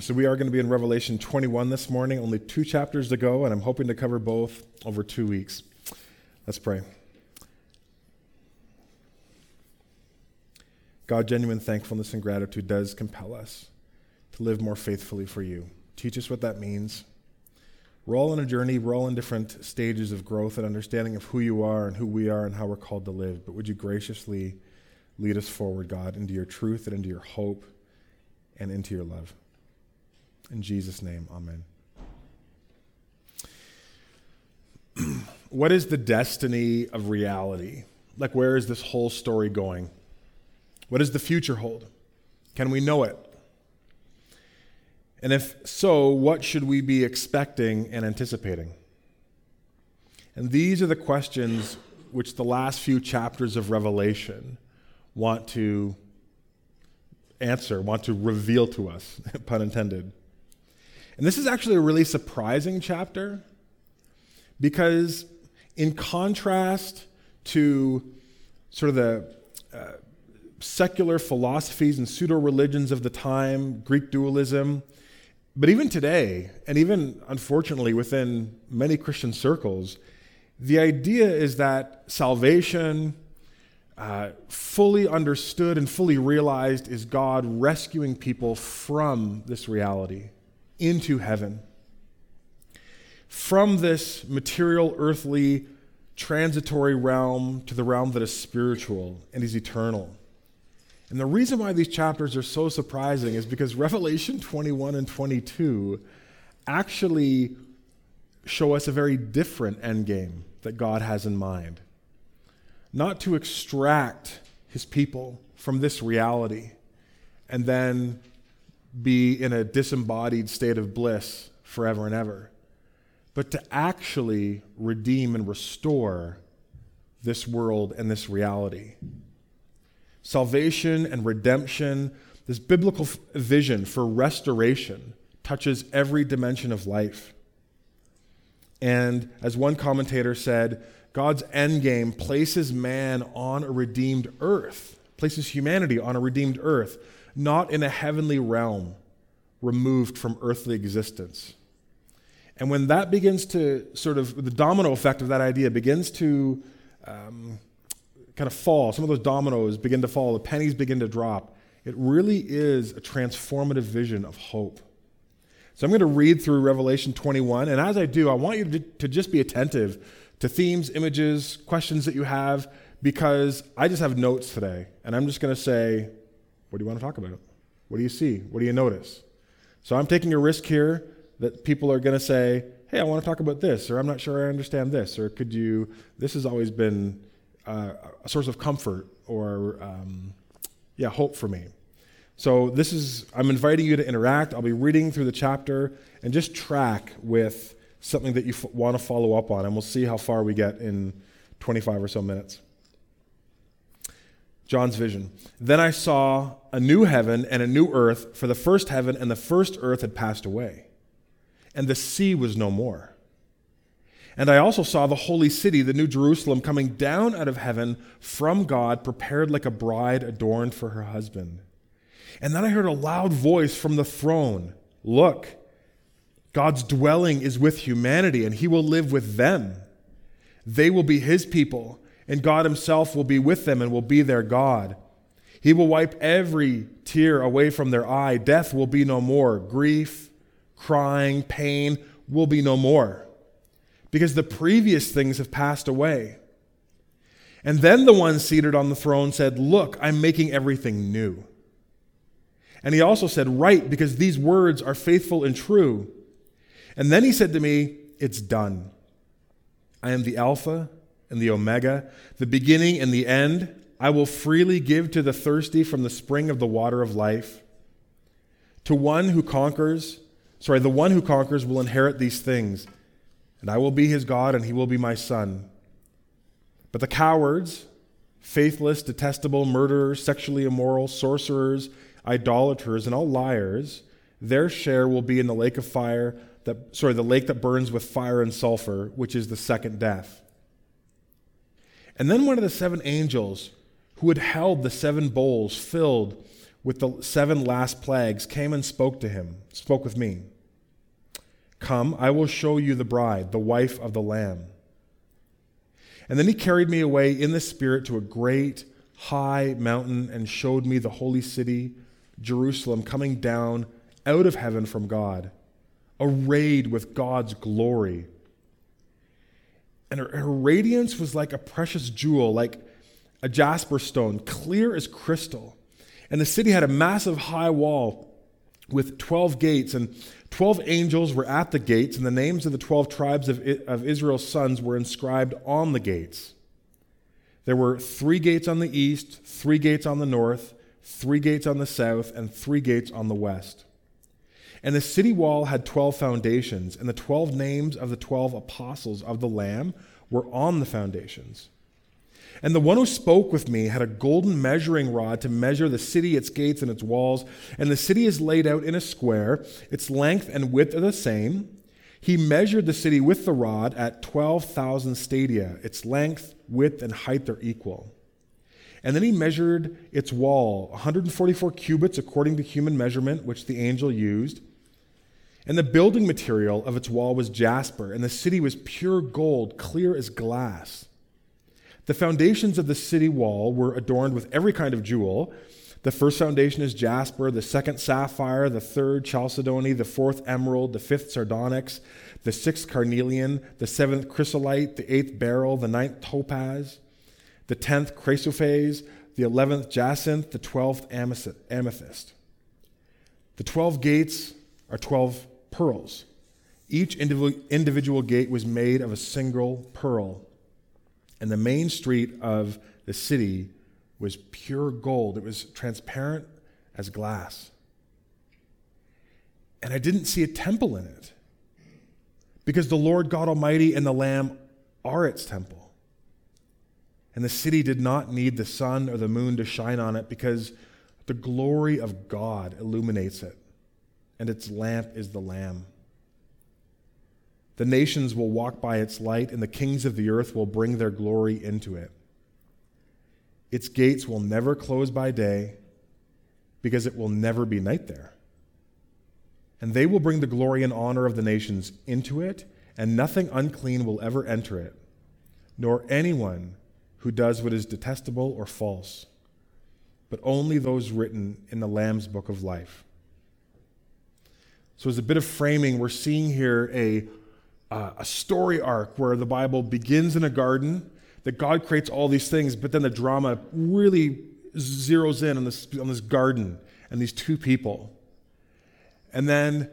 so we are going to be in Revelation 21 this morning, only two chapters to go, and I'm hoping to cover both over two weeks. Let's pray. God, genuine thankfulness and gratitude does compel us to live more faithfully for you. Teach us what that means. We're all on a journey, we're all in different stages of growth and understanding of who you are and who we are and how we're called to live. But would you graciously lead us forward, God, into your truth and into your hope and into your love? In Jesus' name, amen. what is the destiny of reality? Like, where is this whole story going? What does the future hold? Can we know it? And if so, what should we be expecting and anticipating? And these are the questions which the last few chapters of Revelation want to answer, want to reveal to us, pun intended. And this is actually a really surprising chapter because, in contrast to sort of the uh, secular philosophies and pseudo religions of the time, Greek dualism, but even today, and even unfortunately within many Christian circles, the idea is that salvation, uh, fully understood and fully realized, is God rescuing people from this reality into heaven. From this material, earthly, transitory realm to the realm that is spiritual and is eternal. And the reason why these chapters are so surprising is because Revelation 21 and 22 actually show us a very different endgame that God has in mind. Not to extract his people from this reality and then be in a disembodied state of bliss forever and ever, but to actually redeem and restore this world and this reality salvation and redemption, this biblical vision for restoration touches every dimension of life. And as one commentator said, God's endgame places man on a redeemed earth, places humanity on a redeemed earth, not in a heavenly realm removed from earthly existence. And when that begins to sort of, the domino effect of that idea begins to um, kind of fall, some of those dominoes begin to fall, the pennies begin to drop, it really is a transformative vision of hope. So I'm going to read through Revelation 21, and as I do, I want you to, to just be attentive to themes, images, questions that you have, because I just have notes today, and I'm just going to say, what do you want to talk about? What do you see? What do you notice? So I'm taking a risk here that people are going to say, hey, I want to talk about this, or I'm not sure I understand this, or could you, this has always been uh, a source of comfort or um, yeah hope for me so this is i'm inviting you to interact i'll be reading through the chapter and just track with something that you f- want to follow up on and we'll see how far we get in 25 or so minutes john's vision then i saw a new heaven and a new earth for the first heaven and the first earth had passed away and the sea was no more and I also saw the holy city, the new Jerusalem, coming down out of heaven from God, prepared like a bride adorned for her husband. And then I heard a loud voice from the throne Look, God's dwelling is with humanity, and he will live with them. They will be his people, and God himself will be with them and will be their God. He will wipe every tear away from their eye. Death will be no more. Grief, crying, pain will be no more because the previous things have passed away. And then the one seated on the throne said, Look, I'm making everything new. And he also said, Write, because these words are faithful and true. And then he said to me, It's done. I am the Alpha and the Omega, the beginning and the end. I will freely give to the thirsty from the spring of the water of life. To one who conquers, sorry, the one who conquers will inherit these things and I will be his God, and he will be my son. But the cowards, faithless, detestable, murderers, sexually immoral, sorcerers, idolaters, and all liars, their share will be in the lake of fire that sorry, the lake that burns with fire and sulfur, which is the second death. And then one of the seven angels who had held the seven bowls filled with the seven last plagues, came and spoke to him, spoke with me. Come, I will show you the bride, the wife of the Lamb. And then he carried me away in the Spirit to a great high mountain and showed me the holy city, Jerusalem, coming down out of heaven from God, arrayed with God's glory. And her, her radiance was like a precious jewel, like a jasper stone, clear as crystal. And the city had a massive high wall with 12 gates, and 12 angels were at the gates, and the names of the 12 tribes of, of Israel's sons were inscribed on the gates. There were three gates on the east, three gates on the north, three gates on the south, and three gates on the west. And the city wall had 12 foundations, and the 12 names of the 12 apostles of the Lamb were on the foundations. And the one who spoke with me had a golden measuring rod to measure the city, its gates, and its walls. And the city is laid out in a square, its length and width are the same. He measured the city with the rod at 12,000 stadia. Its length, width, and height are equal. And then he measured its wall, 144 cubits according to human measurement, which the angel used. And the building material of its wall was jasper, and the city was pure gold, clear as glass. The foundations of the city wall were adorned with every kind of jewel. The first foundation is jasper, the second sapphire, the third chalcedony, the fourth emerald, the fifth sardonyx, the sixth carnelian, the seventh chrysolite, the eighth beryl, the ninth topaz, the tenth chrysoprase, the eleventh jacinth, the twelfth amethyst. The twelve gates are twelve pearls. Each individual gate was made of a single pearl. And the main street of the city was pure gold, it was transparent as glass. And I didn't see a temple in it because the Lord God Almighty and the Lamb are its temple. And the city did not need the sun or the moon to shine on it because the glory of God illuminates it, and its lamp is the Lamb. The nations will walk by its light, and the kings of the earth will bring their glory into it. Its gates will never close by day, because it will never be night there. And they will bring the glory and honor of the nations into it, and nothing unclean will ever enter it, nor anyone who does what is detestable or false, but only those written in the Lamb's book of life. So, as a bit of framing, we're seeing here a uh, a story arc where the Bible begins in a garden, that God creates all these things, but then the drama really zeroes in on this, on this garden and these two people. And then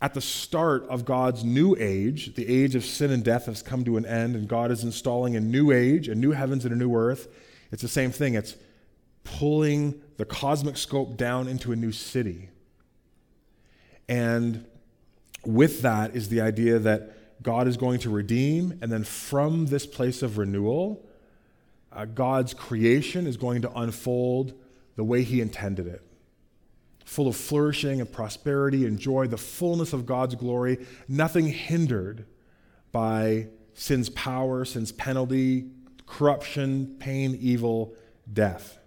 at the start of God's new age, the age of sin and death has come to an end, and God is installing a new age, a new heavens and a new earth. It's the same thing. It's pulling the cosmic scope down into a new city. And with that is the idea that God is going to redeem, and then from this place of renewal, uh, God's creation is going to unfold the way He intended it full of flourishing and prosperity and joy, the fullness of God's glory, nothing hindered by sin's power, sin's penalty, corruption, pain, evil, death.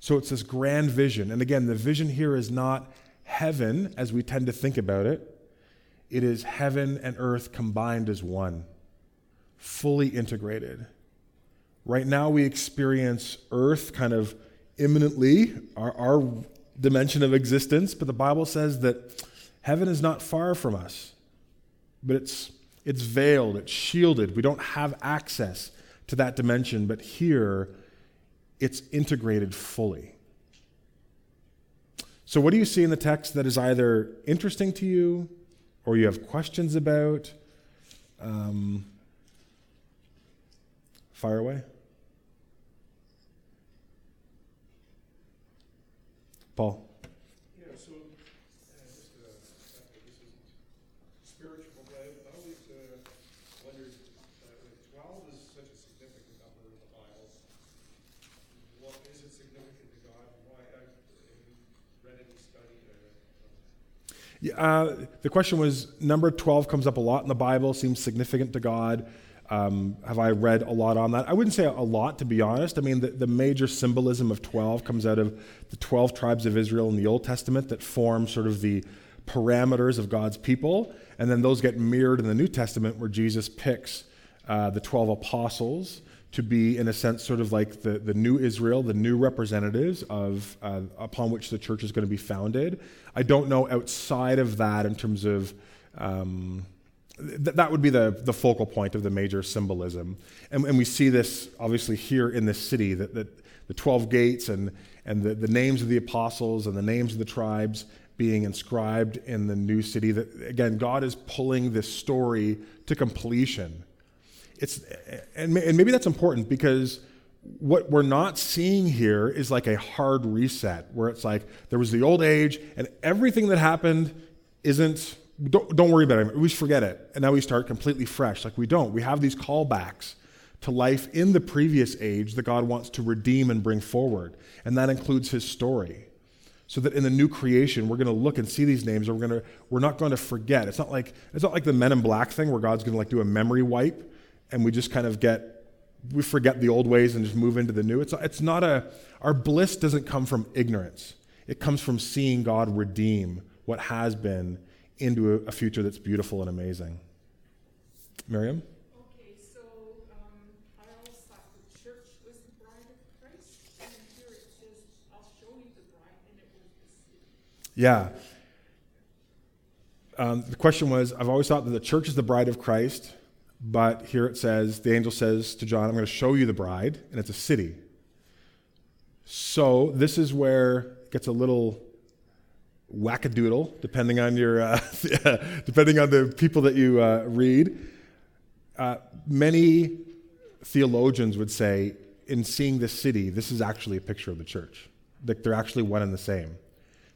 So it's this grand vision. And again, the vision here is not heaven as we tend to think about it. It is heaven and earth combined as one, fully integrated. Right now, we experience earth kind of imminently, our, our dimension of existence, but the Bible says that heaven is not far from us, but it's, it's veiled, it's shielded. We don't have access to that dimension, but here, it's integrated fully. So, what do you see in the text that is either interesting to you or you have questions about, um, fire away. Paul. Yeah, so uh, just uh, this is spiritual, but I always uh, wondered uh, 12 is such a significant number in the Bible. What is it significant to God? Why? Have you read any study? Uh, the question was number 12 comes up a lot in the Bible, seems significant to God. Um, have I read a lot on that? I wouldn't say a lot, to be honest. I mean, the, the major symbolism of 12 comes out of the 12 tribes of Israel in the Old Testament that form sort of the parameters of God's people. And then those get mirrored in the New Testament where Jesus picks uh, the 12 apostles to be, in a sense, sort of like the, the new Israel, the new representatives of uh, upon which the church is going to be founded. I don't know outside of that in terms of. Um, th- that would be the, the focal point of the major symbolism. And, and we see this obviously here in this city that, that the 12 gates and, and the, the names of the apostles and the names of the tribes being inscribed in the new city. That, again, God is pulling this story to completion. It's, and, and maybe that's important because what we're not seeing here is like a hard reset where it's like there was the old age and everything that happened isn't don't, don't worry about it. We forget it. And now we start completely fresh. Like we don't. We have these callbacks to life in the previous age that God wants to redeem and bring forward. And that includes his story. So that in the new creation, we're going to look and see these names, and we're going to we're not going to forget. It's not like it's not like the Men in Black thing where God's going to like do a memory wipe, and we just kind of get we forget the old ways and just move into the new. It's it's not a our bliss doesn't come from ignorance. It comes from seeing God redeem what has been into a, a future that's beautiful and amazing. Miriam? Okay, so um, I always thought the church was the bride of Christ, and here it says, I'll show you the bride, and it the city. Yeah. Um, the question was I've always thought that the church is the bride of Christ, but here it says, the angel says to John, I'm going to show you the bride, and it's a city. So this is where it gets a little wackadoodle, depending on your, uh, depending on the people that you uh, read. Uh, many theologians would say, in seeing this city, this is actually a picture of the church. That they're actually one and the same.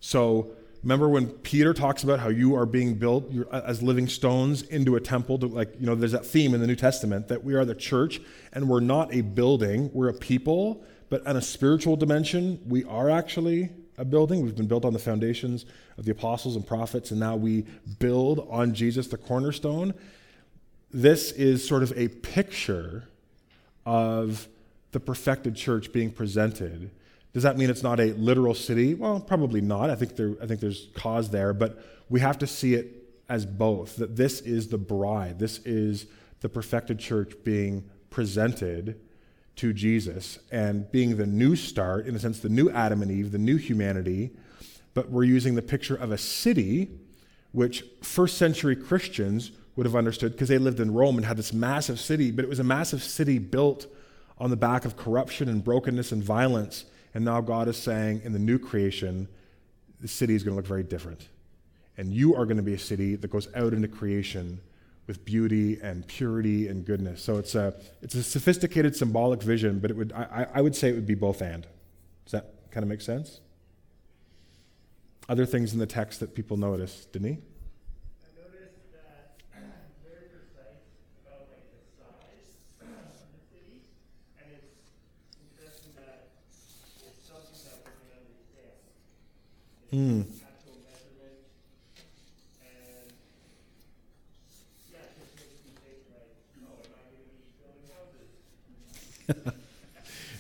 So remember when Peter talks about how you are being built as living stones into a temple? To, like you know, there's that theme in the New Testament that we are the church, and we're not a building; we're a people. But on a spiritual dimension, we are actually a building. We've been built on the foundations of the apostles and prophets, and now we build on Jesus, the cornerstone. This is sort of a picture of the perfected church being presented. Does that mean it's not a literal city? Well, probably not. I think, there, I think there's cause there, but we have to see it as both that this is the bride, this is the perfected church being presented to Jesus and being the new start, in a sense, the new Adam and Eve, the new humanity. But we're using the picture of a city, which first century Christians would have understood because they lived in Rome and had this massive city, but it was a massive city built on the back of corruption and brokenness and violence. And now God is saying in the new creation, the city is going to look very different. And you are going to be a city that goes out into creation with beauty and purity and goodness. So it's a, it's a sophisticated symbolic vision, but it would, I, I would say it would be both and. Does that kind of make sense? Other things in the text that people notice, Denis? I noticed that very precise about like the size of the city, and it's interesting that it's something that we can understand. Mm. It's actual measurement, and yeah, it just makes me think like, oh, am I going to be building houses?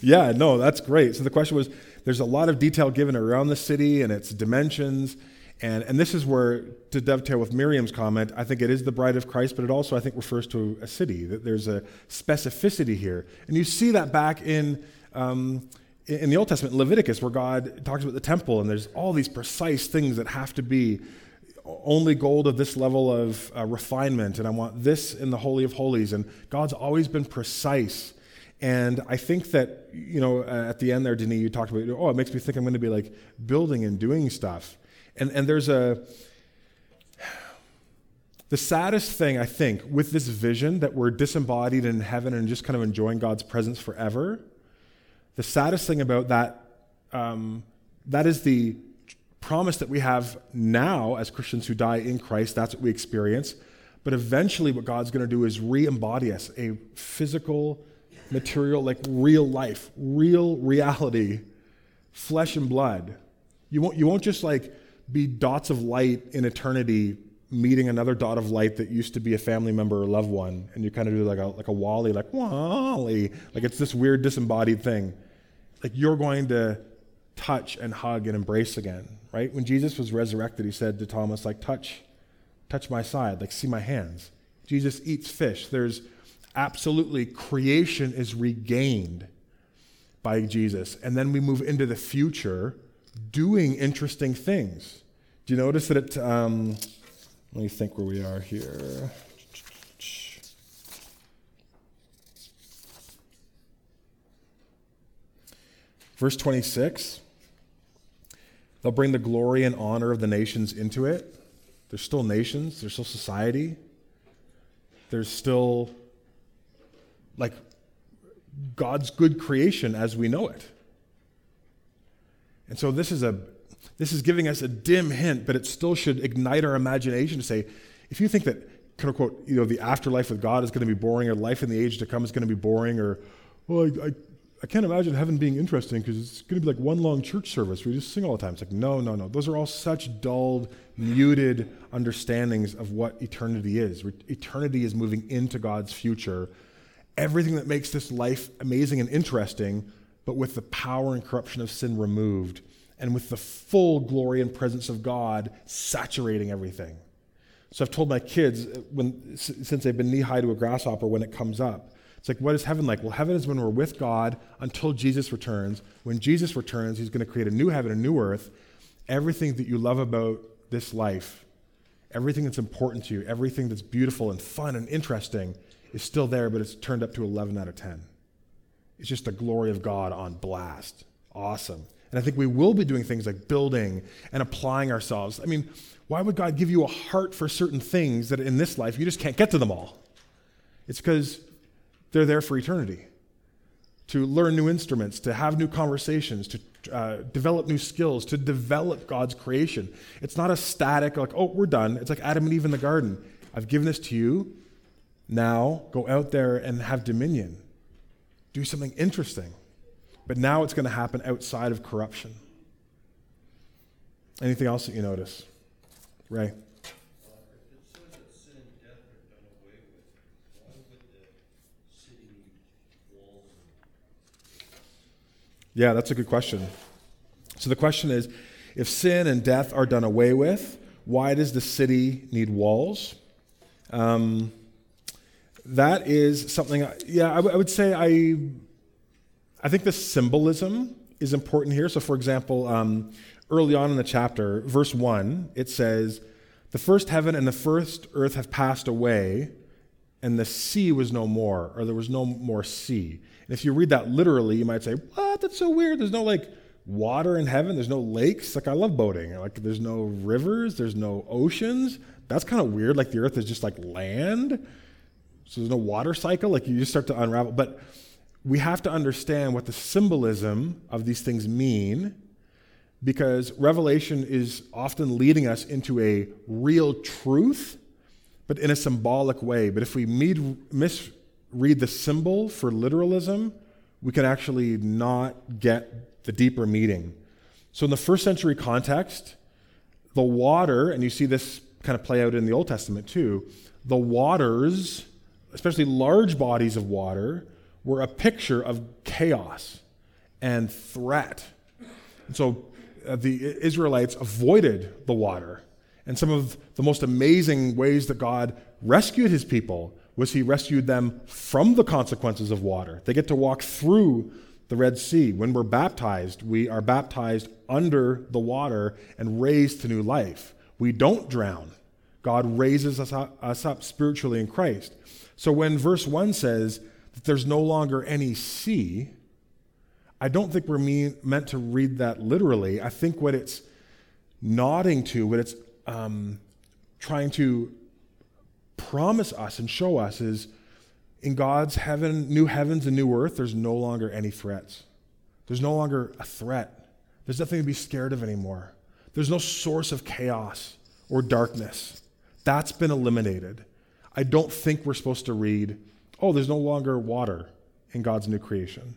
Yeah, no, that's great. So the question was there's a lot of detail given around the city and its dimensions. And, and this is where, to dovetail with Miriam's comment, I think it is the bride of Christ, but it also, I think, refers to a city, that there's a specificity here. And you see that back in, um, in the Old Testament, Leviticus, where God talks about the temple, and there's all these precise things that have to be only gold of this level of uh, refinement, and I want this in the Holy of Holies. And God's always been precise. And I think that, you know, uh, at the end there, Denis, you talked about, oh, it makes me think I'm going to be like building and doing stuff. And, and there's a, the saddest thing, I think, with this vision that we're disembodied in heaven and just kind of enjoying God's presence forever, the saddest thing about that, um, that is the promise that we have now as Christians who die in Christ. That's what we experience. But eventually, what God's going to do is re embody us a physical, material, like real life, real reality, flesh and blood. You won't, you won't just like be dots of light in eternity meeting another dot of light that used to be a family member or loved one, and you kind of do like a like a Wally, like Wally, like it's this weird disembodied thing. Like you're going to touch and hug and embrace again, right? When Jesus was resurrected, he said to Thomas, like, touch, touch my side, like see my hands. Jesus eats fish. There's absolutely creation is regained by Jesus. And then we move into the future doing interesting things. Do you notice that it, um, let me think where we are here. Verse 26 They'll bring the glory and honor of the nations into it. There's still nations, there's still society, there's still like God's good creation as we know it. And so this is a this is giving us a dim hint, but it still should ignite our imagination to say, if you think that quote unquote, you know, the afterlife with God is going to be boring, or life in the age to come is going to be boring, or well, I, I, I can't imagine heaven being interesting because it's going to be like one long church service where you just sing all the time. It's like, no, no, no. Those are all such dulled, muted understandings of what eternity is. Eternity is moving into God's future. Everything that makes this life amazing and interesting, but with the power and corruption of sin removed, and with the full glory and presence of God saturating everything. So I've told my kids, uh, when, since they've been knee high to a grasshopper when it comes up, it's like, what is heaven like? Well, heaven is when we're with God until Jesus returns. When Jesus returns, he's going to create a new heaven, a new earth. Everything that you love about this life, everything that's important to you, everything that's beautiful and fun and interesting is still there, but it's turned up to 11 out of 10. It's just the glory of God on blast. Awesome. And I think we will be doing things like building and applying ourselves. I mean, why would God give you a heart for certain things that in this life you just can't get to them all? It's because they're there for eternity to learn new instruments, to have new conversations, to uh, develop new skills, to develop God's creation. It's not a static, like, oh, we're done. It's like Adam and Eve in the garden. I've given this to you. Now go out there and have dominion. Do something interesting. But now it's going to happen outside of corruption. Anything else that you notice? Ray? Yeah, that's a good question. So the question is if sin and death are done away with, why does the city need walls? Um, that is something, yeah, I, w- I would say I, I think the symbolism is important here. So, for example, um, early on in the chapter, verse 1, it says, The first heaven and the first earth have passed away, and the sea was no more, or there was no more sea. And if you read that literally, you might say, What? That's so weird. There's no like water in heaven, there's no lakes. Like, I love boating. Like, there's no rivers, there's no oceans. That's kind of weird. Like, the earth is just like land. So there's no water cycle. Like, you just start to unravel. But we have to understand what the symbolism of these things mean because Revelation is often leading us into a real truth, but in a symbolic way. But if we misread the symbol for literalism, we can actually not get the deeper meaning. So, in the first century context, the water, and you see this kind of play out in the Old Testament too, the waters, especially large bodies of water, were a picture of chaos and threat. And so uh, the Israelites avoided the water. And some of the most amazing ways that God rescued his people was he rescued them from the consequences of water. They get to walk through the Red Sea. When we're baptized, we are baptized under the water and raised to new life. We don't drown. God raises us up, us up spiritually in Christ. So when verse 1 says, that there's no longer any sea, I don't think we're mean, meant to read that literally. I think what it's nodding to, what it's um, trying to promise us and show us is in God's heaven, new heavens and new earth, there's no longer any threats. There's no longer a threat. There's nothing to be scared of anymore. There's no source of chaos or darkness. That's been eliminated. I don't think we're supposed to read oh, there's no longer water in God's new creation.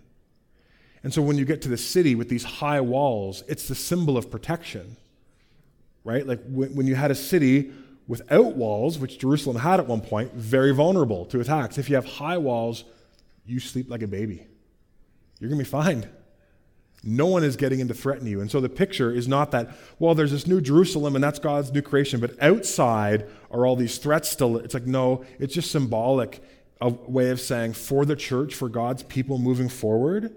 And so when you get to the city with these high walls, it's the symbol of protection, right? Like when, when you had a city without walls, which Jerusalem had at one point, very vulnerable to attacks. If you have high walls, you sleep like a baby. You're going to be fine. No one is getting in to threaten you. And so the picture is not that, well, there's this new Jerusalem and that's God's new creation, but outside are all these threats still. It's like, no, it's just symbolic, a way of saying for the church, for God's people moving forward,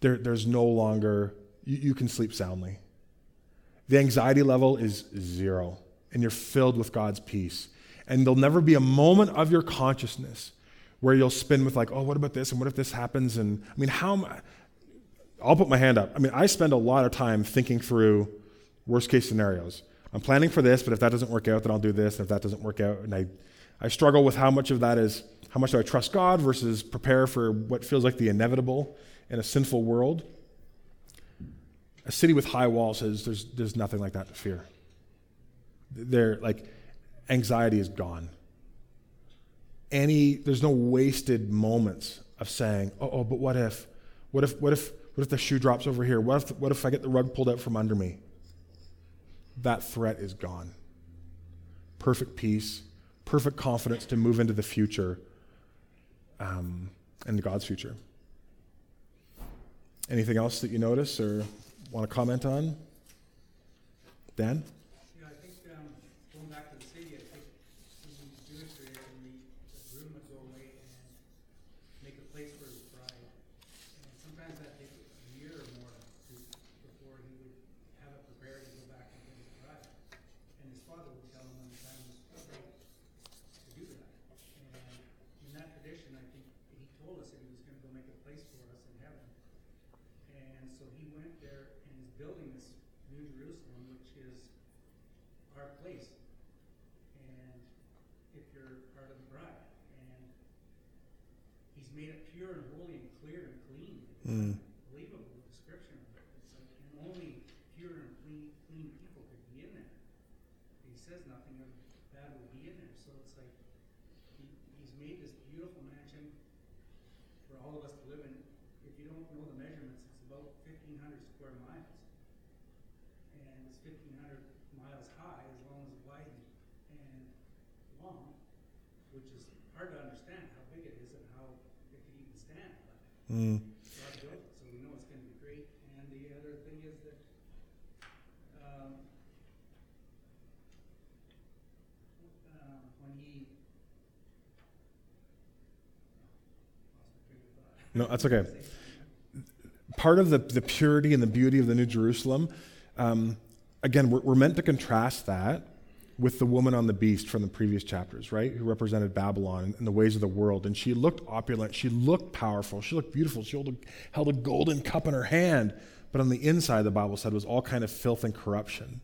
there, there's no longer, you, you can sleep soundly. The anxiety level is zero, and you're filled with God's peace. And there'll never be a moment of your consciousness where you'll spin with, like, oh, what about this? And what if this happens? And I mean, how am I'll put my hand up. I mean, I spend a lot of time thinking through worst case scenarios. I'm planning for this, but if that doesn't work out, then I'll do this. And if that doesn't work out, and I, I struggle with how much of that is how much do I trust God versus prepare for what feels like the inevitable in a sinful world. A city with high walls says there's, there's nothing like that to fear. There, like, anxiety is gone. Any, there's no wasted moments of saying, oh, oh, but what if? What if, what if, what if the shoe drops over here? What if, what if I get the rug pulled out from under me? That threat is gone. Perfect peace, perfect confidence to move into the future um, and God's future. Anything else that you notice or want to comment on? Dan? Yeah, I think um, going back to the city, I think when you do it there, and the, the groom would go away and make a place for his bride. And sometimes that takes a year or more to, before he would have it prepared to go back and get his bride. And his father would tell him when the time was right to do that. And in that tradition, I think he told us that he was gonna go make a place for us in heaven. And so he went there and is building this new Jerusalem, which is our place. And if you're part of the bride, and he's made it pure and holy and clear and clean. It's Mm. unbelievable description of it. It's like, and only pure and clean, clean people could be in there. He says nothing of bad will be in there, so it's like, he, he's made this beautiful mansion for all of us to live in. If you don't know the measurements, it's about fifteen hundred square miles. And it's fifteen hundred miles high as long as wide and long, which is hard to understand how big it is and how it can even stand. Mm. God built it, so we know it's gonna be great. And the other thing is that, um, uh, when he, lost my train of thought. No, that's okay. Part of the, the purity and the beauty of the New Jerusalem, um, again, we're, we're meant to contrast that with the woman on the beast from the previous chapters, right? Who represented Babylon and the ways of the world. And she looked opulent. She looked powerful. She looked beautiful. She held a, held a golden cup in her hand. But on the inside, the Bible said, was all kind of filth and corruption.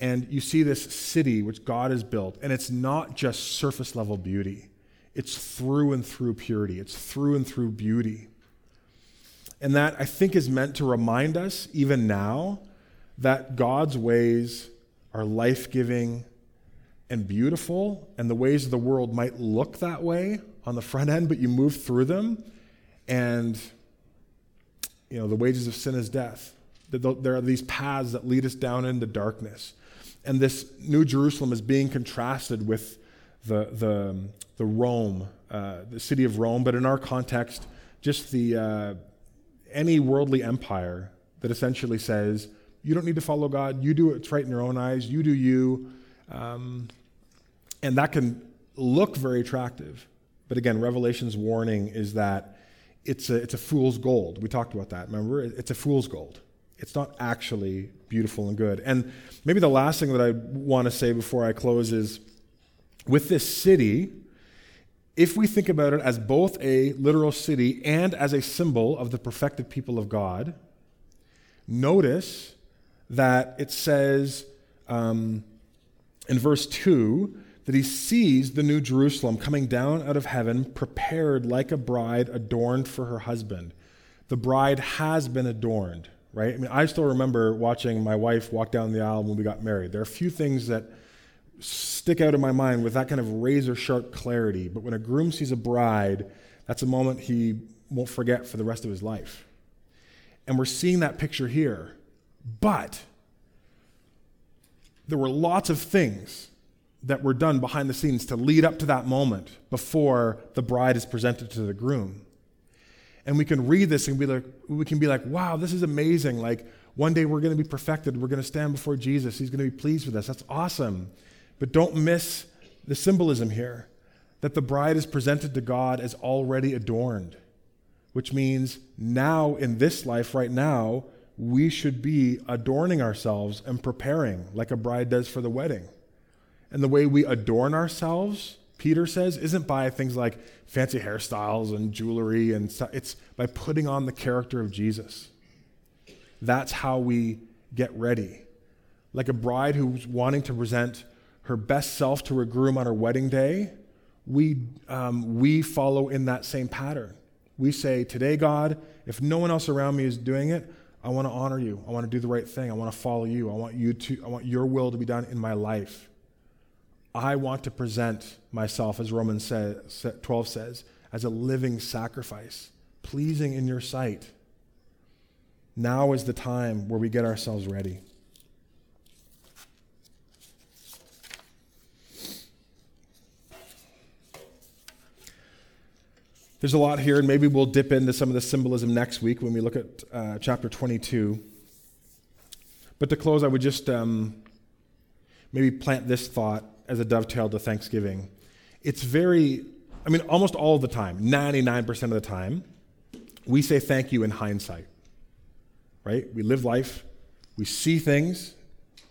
And you see this city which God has built, and it's not just surface level beauty, it's through and through purity, it's through and through beauty. And that, I think, is meant to remind us, even now, that God's ways are life giving and beautiful, and the ways of the world might look that way on the front end, but you move through them, and you know, the wages of sin is death. There are these paths that lead us down into darkness. And this New Jerusalem is being contrasted with the, the, the Rome, uh, the city of Rome, but in our context, just the, uh, any worldly empire that essentially says, you don't need to follow God, you do what's right in your own eyes, you do you. Um, and that can look very attractive. But again, Revelation's warning is that it's a, it's a fool's gold. We talked about that, remember? It's a fool's gold. It's not actually beautiful and good. And maybe the last thing that I want to say before I close is with this city, if we think about it as both a literal city and as a symbol of the perfected people of God, notice that it says um, in verse 2 that he sees the new Jerusalem coming down out of heaven, prepared like a bride adorned for her husband. The bride has been adorned, right? I mean, I still remember watching my wife walk down the aisle when we got married. There are a few things that stick out in my mind with that kind of razor sharp clarity. But when a groom sees a bride, that's a moment he won't forget for the rest of his life. And we're seeing that picture here. But there were lots of things that were done behind the scenes to lead up to that moment before the bride is presented to the groom. And we can read this and be like, we can be like, wow, this is amazing. Like, one day we're going to be perfected. We're going to stand before Jesus. He's going to be pleased with us. That's awesome. But don't miss the symbolism here that the bride is presented to God as already adorned, which means now in this life, right now, we should be adorning ourselves and preparing like a bride does for the wedding. And the way we adorn ourselves, Peter says, isn't by things like fancy hairstyles and jewelry and stuff. It's by putting on the character of Jesus. That's how we get ready. Like a bride who's wanting to present her best self to her groom on her wedding day, we, um, we follow in that same pattern. We say, Today, God, if no one else around me is doing it, I want to honor you. I want to do the right thing. I want to follow you. I want you to I want your will to be done in my life. I want to present myself, as Romans 12 says, as a living sacrifice, pleasing in your sight. Now is the time where we get ourselves ready. There's a lot here, and maybe we'll dip into some of the symbolism next week when we look at uh, chapter 22. But to close, I would just um, maybe plant this thought as a dovetail to Thanksgiving. It's very, I mean, almost all the time, 99% of the time, we say thank you in hindsight, right? We live life, we see things,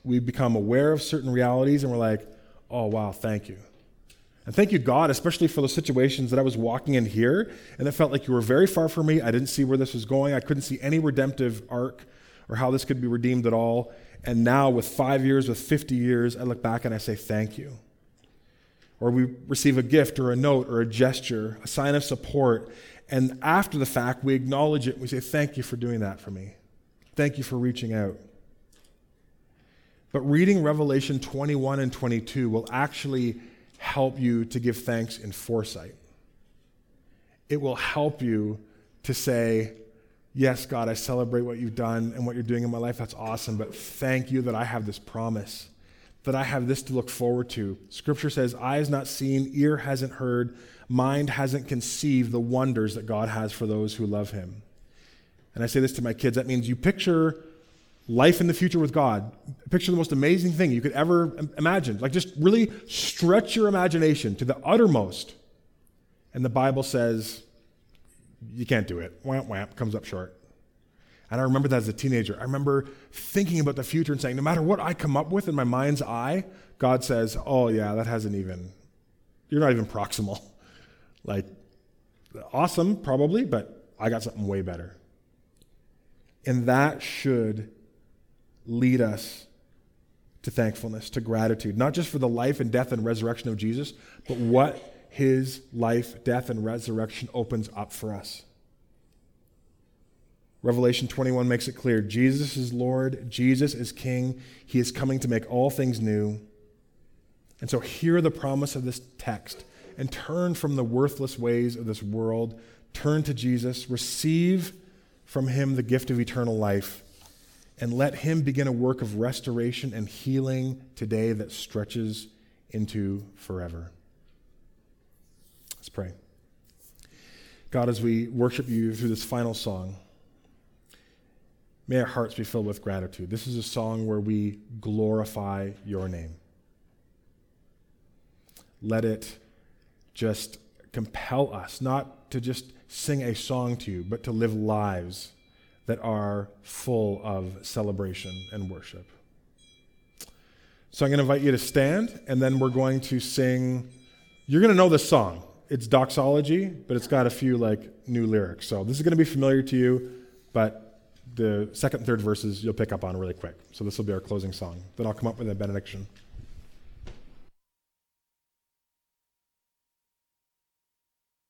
we become aware of certain realities, and we're like, oh, wow, thank you. And thank you, God, especially for the situations that I was walking in here, and it felt like you were very far from me. I didn't see where this was going. I couldn't see any redemptive arc or how this could be redeemed at all. And now, with five years, with 50 years, I look back and I say, Thank you. Or we receive a gift or a note or a gesture, a sign of support. And after the fact, we acknowledge it. We say, Thank you for doing that for me. Thank you for reaching out. But reading Revelation 21 and 22 will actually help you to give thanks in foresight. It will help you to say, Yes, God, I celebrate what you've done and what you're doing in my life. That's awesome. But thank you that I have this promise, that I have this to look forward to. Scripture says, Eye has not seen, ear hasn't heard, mind hasn't conceived the wonders that God has for those who love him. And I say this to my kids that means you picture life in the future with God. Picture the most amazing thing you could ever imagine. Like just really stretch your imagination to the uttermost. And the Bible says, you can't do it. Whamp, whamp, comes up short. And I remember that as a teenager. I remember thinking about the future and saying, no matter what I come up with in my mind's eye, God says, oh, yeah, that hasn't even, you're not even proximal. Like, awesome, probably, but I got something way better. And that should lead us to thankfulness, to gratitude, not just for the life and death and resurrection of Jesus, but what his life, death, and resurrection opens up for us. Revelation 21 makes it clear Jesus is Lord, Jesus is King, he is coming to make all things new. And so, hear the promise of this text and turn from the worthless ways of this world. Turn to Jesus, receive from him the gift of eternal life and let Him begin a work of restoration and healing today that stretches into forever. Let's pray. God, as we worship you through this final song, may our hearts be filled with gratitude. This is a song where we glorify your name. Let it just compel us not to just sing a song to you, but to live lives that are full of celebration and worship. So I'm going to invite you to stand, and then we're going to sing. You're going to know this song. It's doxology, but it's got a few like new lyrics. So this is going to be familiar to you, but the second third verses you'll pick up on really quick. So this will be our closing song. Then I'll come up with a benediction.